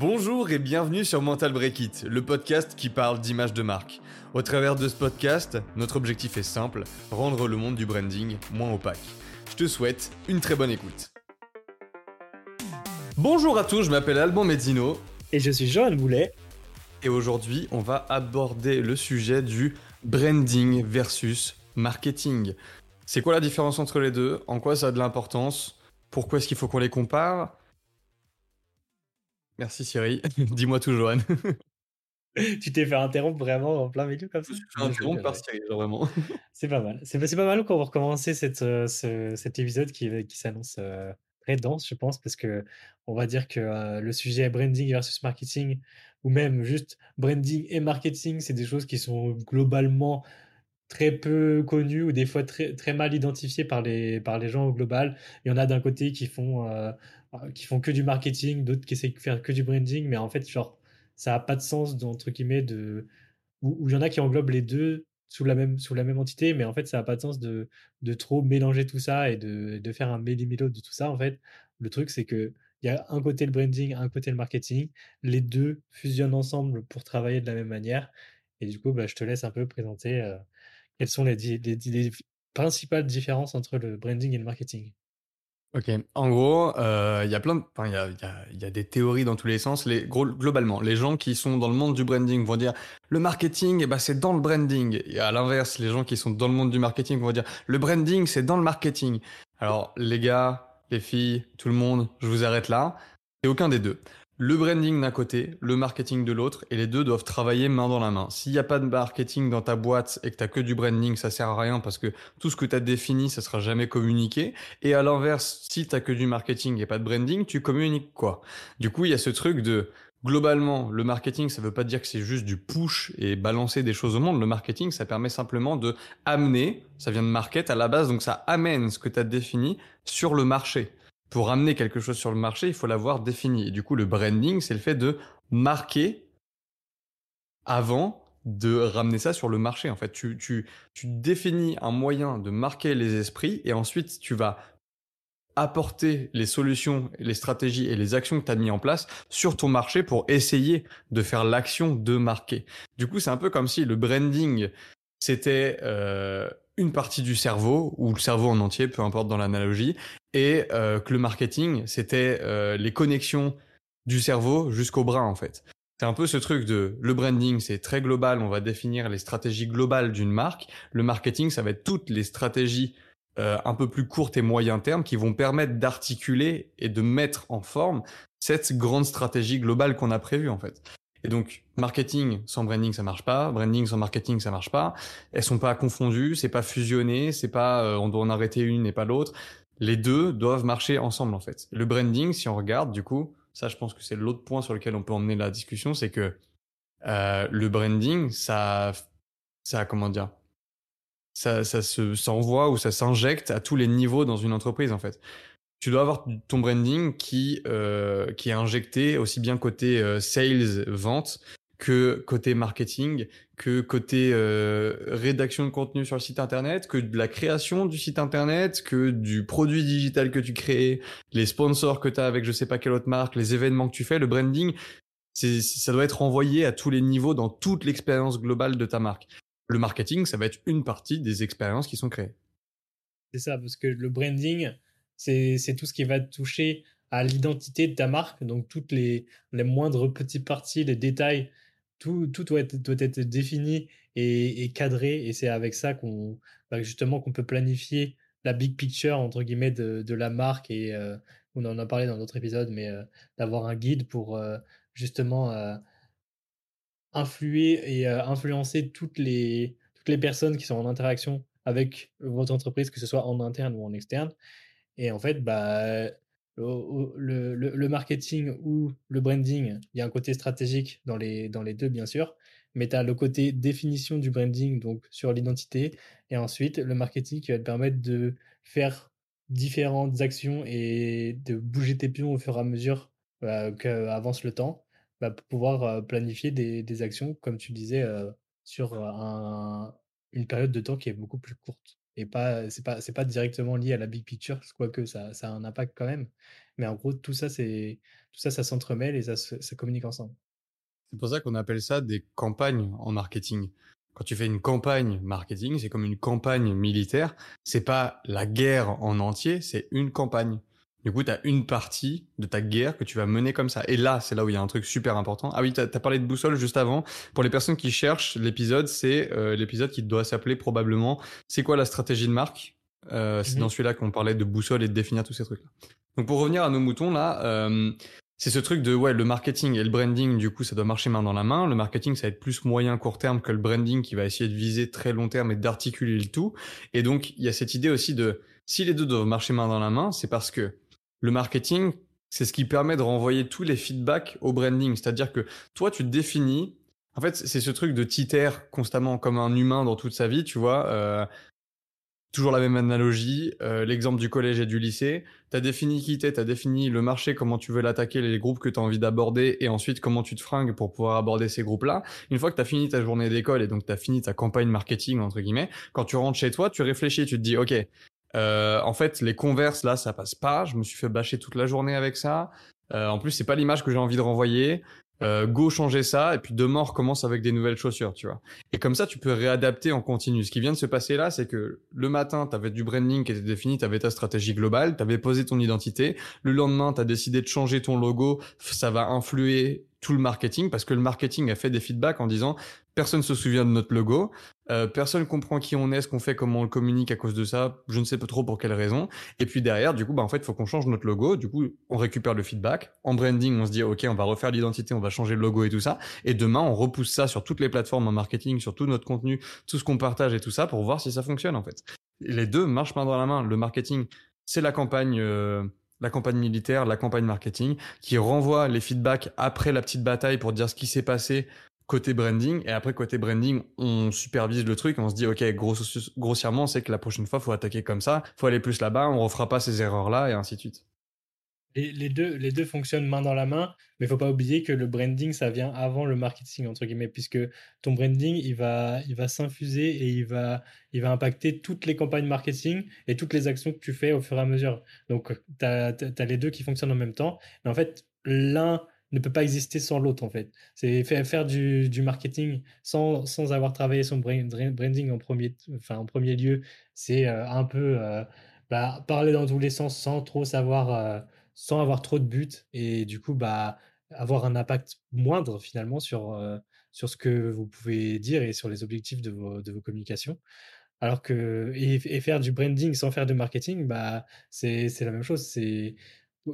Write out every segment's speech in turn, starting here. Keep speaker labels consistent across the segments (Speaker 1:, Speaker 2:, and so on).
Speaker 1: Bonjour et bienvenue sur Mental Break It, le podcast qui parle d'image de marque. Au travers de ce podcast, notre objectif est simple, rendre le monde du branding moins opaque. Je te souhaite une très bonne écoute. Bonjour à tous, je m'appelle Alban Mezzino.
Speaker 2: Et je suis Johan Boulet.
Speaker 1: Et aujourd'hui, on va aborder le sujet du branding versus marketing. C'est quoi la différence entre les deux? En quoi ça a de l'importance? Pourquoi est-ce qu'il faut qu'on les compare? Merci Siri. Dis-moi tout, Johan.
Speaker 2: tu t'es fait interrompre vraiment en plein milieu comme ça?
Speaker 1: Je fait interrompre par Siri, vraiment.
Speaker 2: C'est pas mal. C'est pas mal qu'on va recommencer cette, euh, cet épisode qui, qui s'annonce euh, très dense, je pense, parce que on va dire que euh, le sujet branding versus marketing, ou même juste branding et marketing, c'est des choses qui sont globalement très peu connus ou des fois très, très mal identifiés par les, par les gens au global. Il y en a d'un côté qui font, euh, qui font que du marketing, d'autres qui essaient de faire que du branding, mais en fait, genre, ça a pas de sens, entre guillemets, de, ou il y en a qui englobent les deux sous la même, sous la même entité, mais en fait, ça a pas de sens de, de trop mélanger tout ça et de, de faire un méli-mélo de tout ça, en fait. Le truc, c'est que, il y a un côté le branding, un côté le marketing. Les deux fusionnent ensemble pour travailler de la même manière. Et du coup, bah, je te laisse un peu présenter euh, quelles sont les, principales différences entre le branding et le marketing?
Speaker 1: Ok, en gros, euh, il y a y a, y a, des théories dans tous les sens. Les globalement, les gens qui sont dans le monde du branding vont dire le marketing, eh ben, c'est dans le branding. Et à l'inverse, les gens qui sont dans le monde du marketing vont dire le branding, c'est dans le marketing. Alors, les gars, les filles, tout le monde, je vous arrête là. C'est aucun des deux le branding d'un côté, le marketing de l'autre, et les deux doivent travailler main dans la main. S'il n'y a pas de marketing dans ta boîte et que tu as que du branding, ça sert à rien parce que tout ce que tu as défini, ça sera jamais communiqué. Et à l'inverse, si tu as que du marketing et pas de branding, tu communiques quoi? Du coup, il y a ce truc de globalement, le marketing, ça veut pas dire que c'est juste du push et balancer des choses au monde. Le marketing, ça permet simplement de amener, ça vient de market à la base, donc ça amène ce que tu as défini sur le marché pour amener quelque chose sur le marché, il faut l'avoir défini. Et du coup, le branding, c'est le fait de marquer avant de ramener ça sur le marché. En fait, tu, tu, tu définis un moyen de marquer les esprits et ensuite tu vas apporter les solutions, les stratégies et les actions que tu as mis en place sur ton marché pour essayer de faire l'action de marquer. Du coup, c'est un peu comme si le branding, c'était euh, une partie du cerveau, ou le cerveau en entier, peu importe dans l'analogie, et euh, que le marketing, c'était euh, les connexions du cerveau jusqu'au bras en fait. C'est un peu ce truc de le branding, c'est très global, on va définir les stratégies globales d'une marque. Le marketing, ça va être toutes les stratégies euh, un peu plus courtes et moyen terme qui vont permettre d'articuler et de mettre en forme cette grande stratégie globale qu'on a prévue en fait. Et donc, marketing sans branding, ça marche pas. Branding sans marketing, ça marche pas. Elles sont pas confondues, c'est pas fusionné, c'est pas euh, on doit en arrêter une et pas l'autre. Les deux doivent marcher ensemble en fait. Le branding, si on regarde, du coup, ça, je pense que c'est l'autre point sur lequel on peut emmener la discussion, c'est que euh, le branding, ça, ça, comment dire, ça, ça se s'envoie ou ça s'injecte à tous les niveaux dans une entreprise en fait tu dois avoir ton branding qui euh, qui est injecté aussi bien côté euh, sales vente que côté marketing, que côté euh, rédaction de contenu sur le site internet, que de la création du site internet, que du produit digital que tu crées, les sponsors que tu as avec je sais pas quelle autre marque, les événements que tu fais, le branding, c'est ça doit être envoyé à tous les niveaux dans toute l'expérience globale de ta marque. Le marketing, ça va être une partie des expériences qui sont créées.
Speaker 2: C'est ça parce que le branding c'est tout ce qui va toucher à l'identité de ta marque, donc toutes les, les moindres petites parties, les détails, tout, tout doit, être, doit être défini et, cadré, et c'est avec ça qu'on bah, justement qu'on peut planifier la big picture entre guillemets de, de la marque. Et euh, on en a parlé dans d'autres épisodes, mais euh, d'avoir un guide pour euh, justement influer et influencer toutes les toutes les personnes qui sont en interaction avec votre entreprise, que ce soit en interne ou en externe, et en fait, bah, le, marketing ou le branding, il y a un côté stratégique dans les, dans les deux, bien sûr, mais tu as le côté définition du branding, donc sur l'identité, et ensuite le marketing qui va te permettre de faire différentes actions et de bouger tes pions au fur et à mesure bah, qu'avance le temps, bah, pour pouvoir planifier des, actions, comme tu disais, sur un, une période de temps qui est beaucoup plus courte. Et pas, c'est pas, c'est pas directement lié à la big picture, quoique ça, ça a un impact quand même. Mais en gros, tout ça, c'est, tout ça, ça s'entremêle et ça, ça communique ensemble.
Speaker 1: C'est pour ça qu'on appelle ça des campagnes en marketing. Quand tu fais une campagne marketing, c'est comme une campagne militaire. C'est pas la guerre en entier, c'est une campagne. Du coup, tu as une partie de ta guerre que tu vas mener comme ça. Et là, c'est là où il y a un truc super important. Ah oui, tu as, parlé de boussole juste avant. Pour les personnes qui cherchent l'épisode, c'est euh, l'épisode qui doit s'appeler probablement C'est quoi la stratégie de marque euh, C'est mhm. dans celui-là qu'on parlait de boussole et de définir tous ces trucs-là. Donc pour revenir à nos moutons, là, euh, c'est ce truc de ouais le marketing et le branding du coup ça doit marcher main dans la main le marketing ça va être plus moyen court terme que le branding qui va essayer de viser très long terme et d'articuler le tout et donc il y a cette idée aussi de si les deux doivent marcher main dans la main c'est parce que le marketing c'est ce qui permet de renvoyer tous les feedbacks au branding c'est-à-dire que toi tu te définis en fait c'est ce truc de titère constamment comme un humain dans toute sa vie tu vois euh, Toujours la même analogie, euh, l'exemple du collège et du lycée. Tu as défini qui t'es, tu as défini le marché, comment tu veux l'attaquer, les groupes que tu as envie d'aborder, et ensuite comment tu te fringues pour pouvoir aborder ces groupes-là. Une fois que tu as fini ta journée d'école et donc tu as fini ta campagne marketing, entre guillemets, quand tu rentres chez toi, tu réfléchis, tu te dis, OK, euh, en fait, les converses, là, ça passe pas, je me suis fait bâcher toute la journée avec ça. Euh, en plus, c'est pas l'image que j'ai envie de renvoyer. Euh, go changer ça et puis demain recommence avec des nouvelles chaussures, tu vois. Et comme ça, tu peux réadapter en continu. Ce qui vient de se passer là, c'est que le matin, tu avais du branding qui était défini, tu avais ta stratégie globale, tu avais posé ton identité. Le lendemain, tu as décidé de changer ton logo, ça va influer tout le marketing parce que le marketing a fait des feedbacks en disant personne se souvient de notre logo, euh, personne comprend qui on est, ce qu'on fait, comment on le communique à cause de ça. Je ne sais pas trop pour quelle raison. Et puis derrière, du coup, bah en fait, il faut qu'on change notre logo. Du coup, on récupère le feedback. En branding, on se dit ok, on va refaire l'identité, on va changer le logo et tout ça. Et demain, on repousse ça sur toutes les plateformes en marketing, sur tout notre contenu, tout ce qu'on partage et tout ça pour voir si ça fonctionne en fait. les deux marchent main dans la main. Le marketing, c'est la campagne. Euh, la campagne militaire, la campagne marketing, qui renvoie les feedbacks après la petite bataille pour dire ce qui s'est passé, côté branding. Et après, côté branding, on supervise le truc. On se dit, OK, grossièrement, c'est que la prochaine fois, faut attaquer comme ça. faut aller plus là-bas. On refera pas ces erreurs-là et ainsi de suite.
Speaker 2: Les deux, les deux fonctionnent main dans la main, mais il faut pas oublier que le branding, ça vient avant le marketing, entre guillemets, puisque ton branding, il va, il va s'infuser et il va, il va impacter toutes les campagnes marketing et toutes les actions que tu fais au fur et à mesure. Donc, tu as, as, les deux qui fonctionnent en même temps. Mais en fait, l'un ne peut pas exister sans l'autre en fait. C'est faire du, marketing sans, sans, avoir travaillé son branding en premier, enfin, en premier lieu, c'est euh, un peu euh, bah, parler dans tous les sens sans trop savoir, euh, sans avoir trop de buts et du coup bah, avoir un impact moindre finalement sur, sur ce que vous pouvez dire et sur les objectifs de vos, de vos communications. Alors que et, et, faire du branding sans faire de marketing, bah c'est la même chose. C'est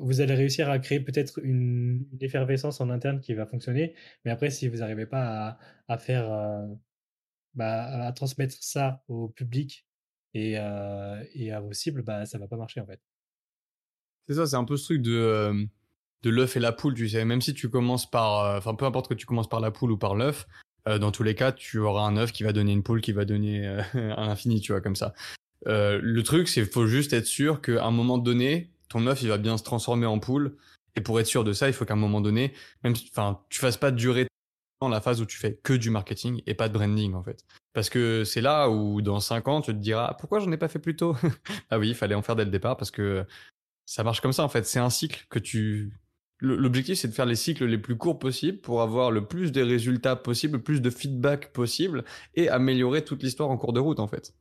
Speaker 2: vous allez réussir à créer peut-être une, effervescence en interne qui va fonctionner. Mais après, si vous n'arrivez pas à, faire, euh, bah, à transmettre ça au public et, euh, et à vos cibles, bah, ça va pas marcher en fait.
Speaker 1: C'est ça, c'est un peu ce truc de, euh, de l'œuf et la poule, tu sais. Même si tu commences par, enfin, peu importe que tu commences par la poule ou par l'œuf, dans tous les cas, tu auras un œuf qui va donner une poule qui va donner un infini, tu vois, comme ça. le truc, c'est qu'il faut juste être sûr qu'à un moment donné, ton œuf, il va bien se transformer en poule. Et pour être sûr de ça, il faut qu'à un moment donné, même, enfin, tu fasses pas durer dans la phase où tu fais que du marketing et pas de branding, en fait. Parce que c'est là où, dans 5 ans, tu te diras, pourquoi j'en ai pas fait plus tôt? ah oui, il fallait en faire dès le départ parce que ça marche comme ça, en fait. C'est un cycle que tu, L'objectif, c'est de faire les cycles les plus courts possibles pour avoir le plus de résultats possibles, le plus de feedback possible et améliorer toute l'histoire en cours de route, en fait.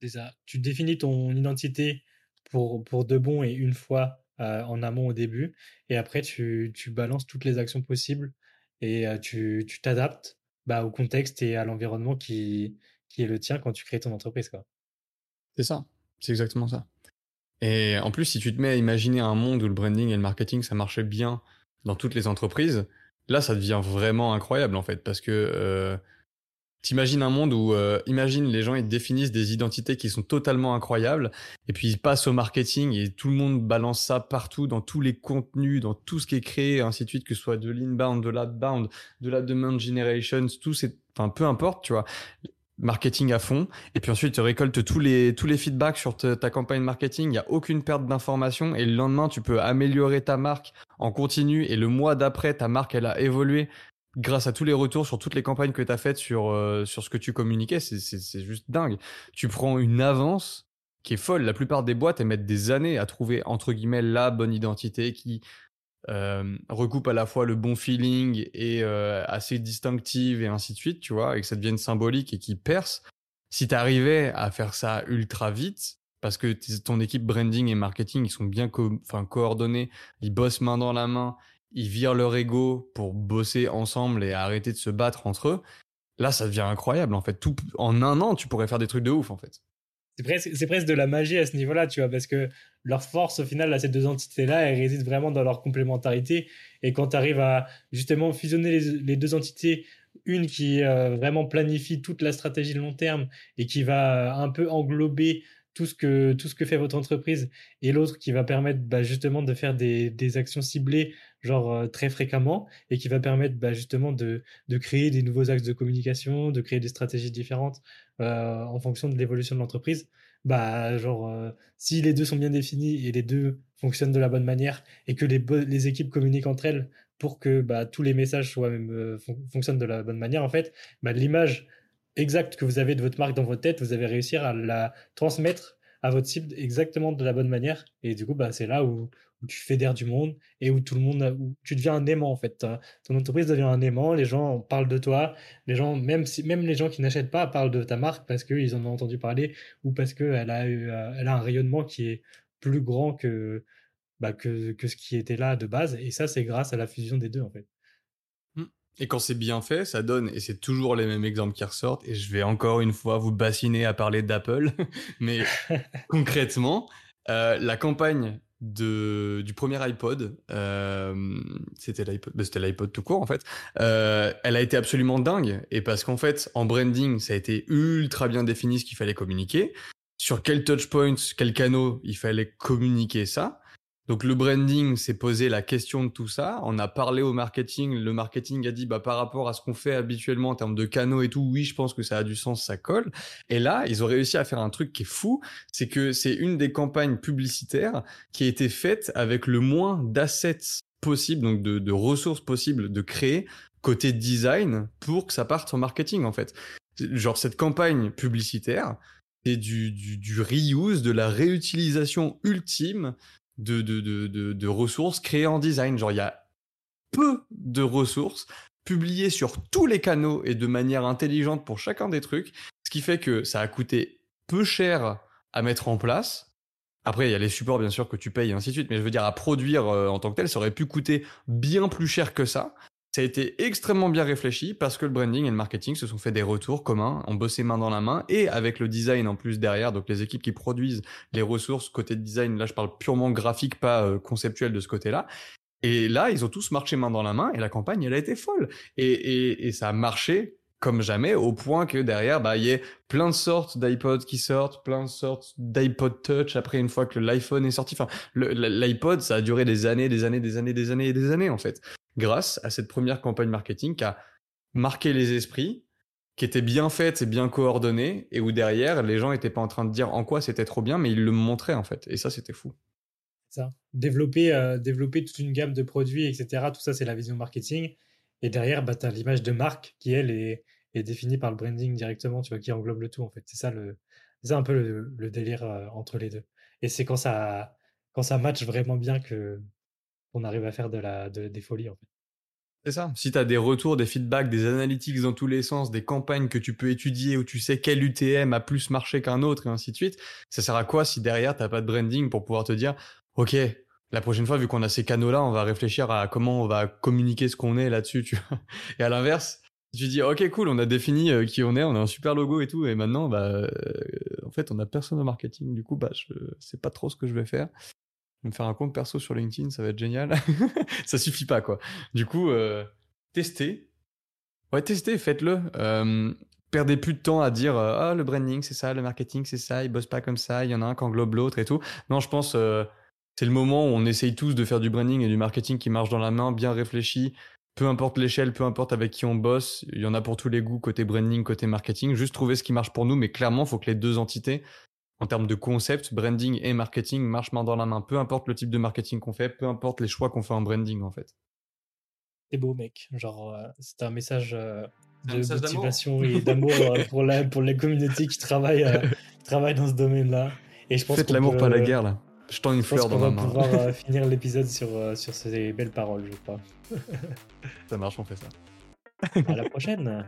Speaker 2: C'est ça. Tu définis ton identité pour, pour de bon et une fois en amont au début. Et après, tu, tu balances toutes les actions possibles et tu t'adaptes bah, au contexte et à l'environnement qui, qui est le tien quand tu crées ton entreprise.
Speaker 1: C'est ça, c'est exactement ça. Et en plus, si tu te mets à imaginer un monde où le branding et le marketing, ça marchait bien dans toutes les entreprises, là, ça devient vraiment incroyable en fait, parce que T'imagines un monde où, euh, imagine les gens ils définissent des identités qui sont totalement incroyables, et puis ils passent au marketing et tout le monde balance ça partout dans tous les contenus, dans tout ce qui est créé, ainsi de suite, que ce soit de l'inbound, de l'outbound, de la demand generation, tout c'est, enfin peu importe, tu vois, marketing à fond, et puis ensuite tu récoltes tous les tous les feedbacks sur ta, campagne marketing, il y a aucune perte d'information, et le lendemain tu peux améliorer ta marque en continu, et le mois d'après ta marque elle a évolué grâce à tous les retours sur toutes les campagnes que tu as faites sur, euh, sur ce que tu communiquais, c'est juste dingue. Tu prends une avance qui est folle. La plupart des boîtes, elles mettent des années à trouver, entre guillemets, la bonne identité qui euh, recoupe à la fois le bon feeling et euh, assez distinctive et ainsi de suite, tu vois, et que ça devienne symbolique et qui perce. Si tu arrivais à faire ça ultra vite, parce que ton équipe branding et marketing, ils sont bien coordonnés, ils bossent main dans la main, ils virent leur ego pour bosser ensemble et arrêter de se battre entre eux. Là, ça devient incroyable en fait. Tout en un an, tu pourrais faire des trucs de ouf en fait.
Speaker 2: C'est presque, de la magie à ce niveau-là, tu vois, parce que leur force au final à ces deux entités-là, elles résident vraiment dans leur complémentarité. Et quand tu arrives à justement fusionner les, deux entités, une qui euh, vraiment planifie toute la stratégie de long terme et qui va un peu englober tout ce que tout ce que fait votre entreprise et l'autre qui va permettre bah, justement de faire des, des actions ciblées genre euh, très fréquemment et qui va permettre bah, justement de, de créer des nouveaux axes de communication de créer des stratégies différentes euh, en fonction de l'évolution de l'entreprise. Bah genre euh, si les deux sont bien définis et les deux fonctionnent de la bonne manière et que les, les équipes communiquent entre elles pour que bah, tous les messages soient fonctionnent de la bonne manière en fait bah, l'image exact que vous avez de votre marque dans votre tête, vous avez réussi à la transmettre à votre cible exactement de la bonne manière. Et du coup, bah, c'est là où, tu fédères du monde et où tout le monde, où tu deviens un aimant en fait. Ton entreprise devient un aimant, les gens parlent de toi, les gens, même même les gens qui n'achètent pas parlent de ta marque parce qu'ils en ont entendu parler ou parce qu'elle a eu, euh, elle a un rayonnement qui est plus grand bah, que, que ce qui était là de base. Et ça, c'est grâce à la fusion des deux en fait.
Speaker 1: Et quand c'est bien fait, ça donne, et c'est toujours les mêmes exemples qui ressortent, et je vais encore une fois vous bassiner à parler d'Apple, mais concrètement, euh, la campagne de, du premier iPod, euh, c'était l'iPod, bah, c'était l'iPod tout court en fait, euh, elle a été absolument dingue, et parce qu'en fait, en branding, ça a été ultra bien défini ce qu'il fallait communiquer, sur quel touchpoints, quel canaux il fallait communiquer ça, donc le branding s'est posé la question de tout ça. On a parlé au marketing. Le marketing a dit bah par rapport à ce qu'on fait habituellement en termes de canaux et tout, oui, je pense que ça a du sens, ça colle. Et là, ils ont réussi à faire un truc qui est fou, c'est que c'est une des campagnes publicitaires qui a été faite avec le moins d'assets possible, donc de, ressources possibles de créer côté design pour que ça parte en marketing en fait. Genre cette campagne publicitaire, c'est du, du, du reuse, de la réutilisation ultime de, de, de, de, ressources créées en design. Genre, il y a peu de ressources publiées sur tous les canaux et de manière intelligente pour chacun des trucs, ce qui fait que ça a coûté peu cher à mettre en place. Après, il y a les supports, bien sûr, que tu payes et ainsi de suite, mais je veux dire, à produire euh, en tant que tel, ça aurait pu coûter bien plus cher que ça. Ça a été extrêmement bien réfléchi parce que le branding et le marketing se sont fait des retours communs, ont bossé main dans la main et avec le design en plus derrière, donc les équipes qui produisent les ressources côté design, là je parle purement graphique, pas euh, conceptuel de ce côté-là. Et là, ils ont tous marché main dans la main et la campagne, elle a été folle. Et, ça a marché comme jamais, au point que derrière, bah, il y ait plein de sortes d'iPod qui sortent, plein de sortes d'iPod Touch après une fois que l'iPhone est sorti. Enfin, l'iPod, ça a duré des années, des années, des années, des années et des années, en fait grâce à cette première campagne marketing qui a marqué les esprits, qui était bien faite et bien coordonnée, et où derrière, les gens n'étaient pas en train de dire en quoi c'était trop bien, mais ils le montraient en fait. Et ça, c'était fou.
Speaker 2: Ça. Développer, euh, développer toute une gamme de produits, etc. Tout ça, c'est la vision marketing. Et derrière, bah, tu as l'image de marque qui, elle, est, définie par le branding directement, tu vois, qui englobe le tout, en fait. C'est ça, un peu le, délire euh, entre les deux. Et c'est quand ça, quand ça match vraiment bien que, on arrive à faire de la, des folies, en fait.
Speaker 1: C'est ça. Si tu as des retours, des feedbacks, des analytics dans tous les sens, des campagnes que tu peux étudier où tu sais quel UTM a plus marché qu'un autre et ainsi de suite, ça sert à quoi si derrière t'as pas de branding pour pouvoir te dire, OK, la prochaine fois, vu qu'on a ces canaux-là, on va réfléchir à comment on va communiquer ce qu'on est là-dessus. Et à l'inverse, tu dis, OK, cool, on a défini euh, qui on est, on a un super logo et tout, et maintenant, bah, euh, en fait, on a personne au marketing, du coup, bah, je sais pas trop ce que je vais faire me faire un compte perso sur LinkedIn, ça va être génial. ça suffit pas, quoi. Du coup, euh, testez. Ouais, testez, faites-le. Euh, perdez plus de temps à dire euh, ah le branding c'est ça, le marketing c'est ça, ils bossent pas comme ça, il y en a un qui englobe l'autre et tout. Non, je pense c'est le moment où on essaye tous de faire du branding et du marketing qui marche dans la main, bien réfléchi. Peu importe l'échelle, peu importe avec qui on bosse, il y en a pour tous les goûts côté branding, côté marketing. Juste trouver ce qui marche pour nous, mais clairement, il faut que les deux entités en termes de concept, branding et marketing marchent main dans la main. Peu importe le type de marketing qu'on fait, peu importe les choix qu'on fait en branding en fait.
Speaker 2: C'est beau, mec. Genre, euh, c'est un message euh,
Speaker 1: un
Speaker 2: de
Speaker 1: message
Speaker 2: motivation et d'amour euh, pour, la, pour les communautés qui travaillent, euh, qui travaillent dans ce domaine-là. Et je pense
Speaker 1: Faites l'amour,
Speaker 2: peut-
Speaker 1: pas la guerre, là. Je tends une
Speaker 2: Je
Speaker 1: fleur dans ma
Speaker 2: va
Speaker 1: main.
Speaker 2: pouvoir euh, finir l'épisode sur, euh, sur ces belles paroles, je crois.
Speaker 1: Ça marche, on fait ça.
Speaker 2: À la prochaine.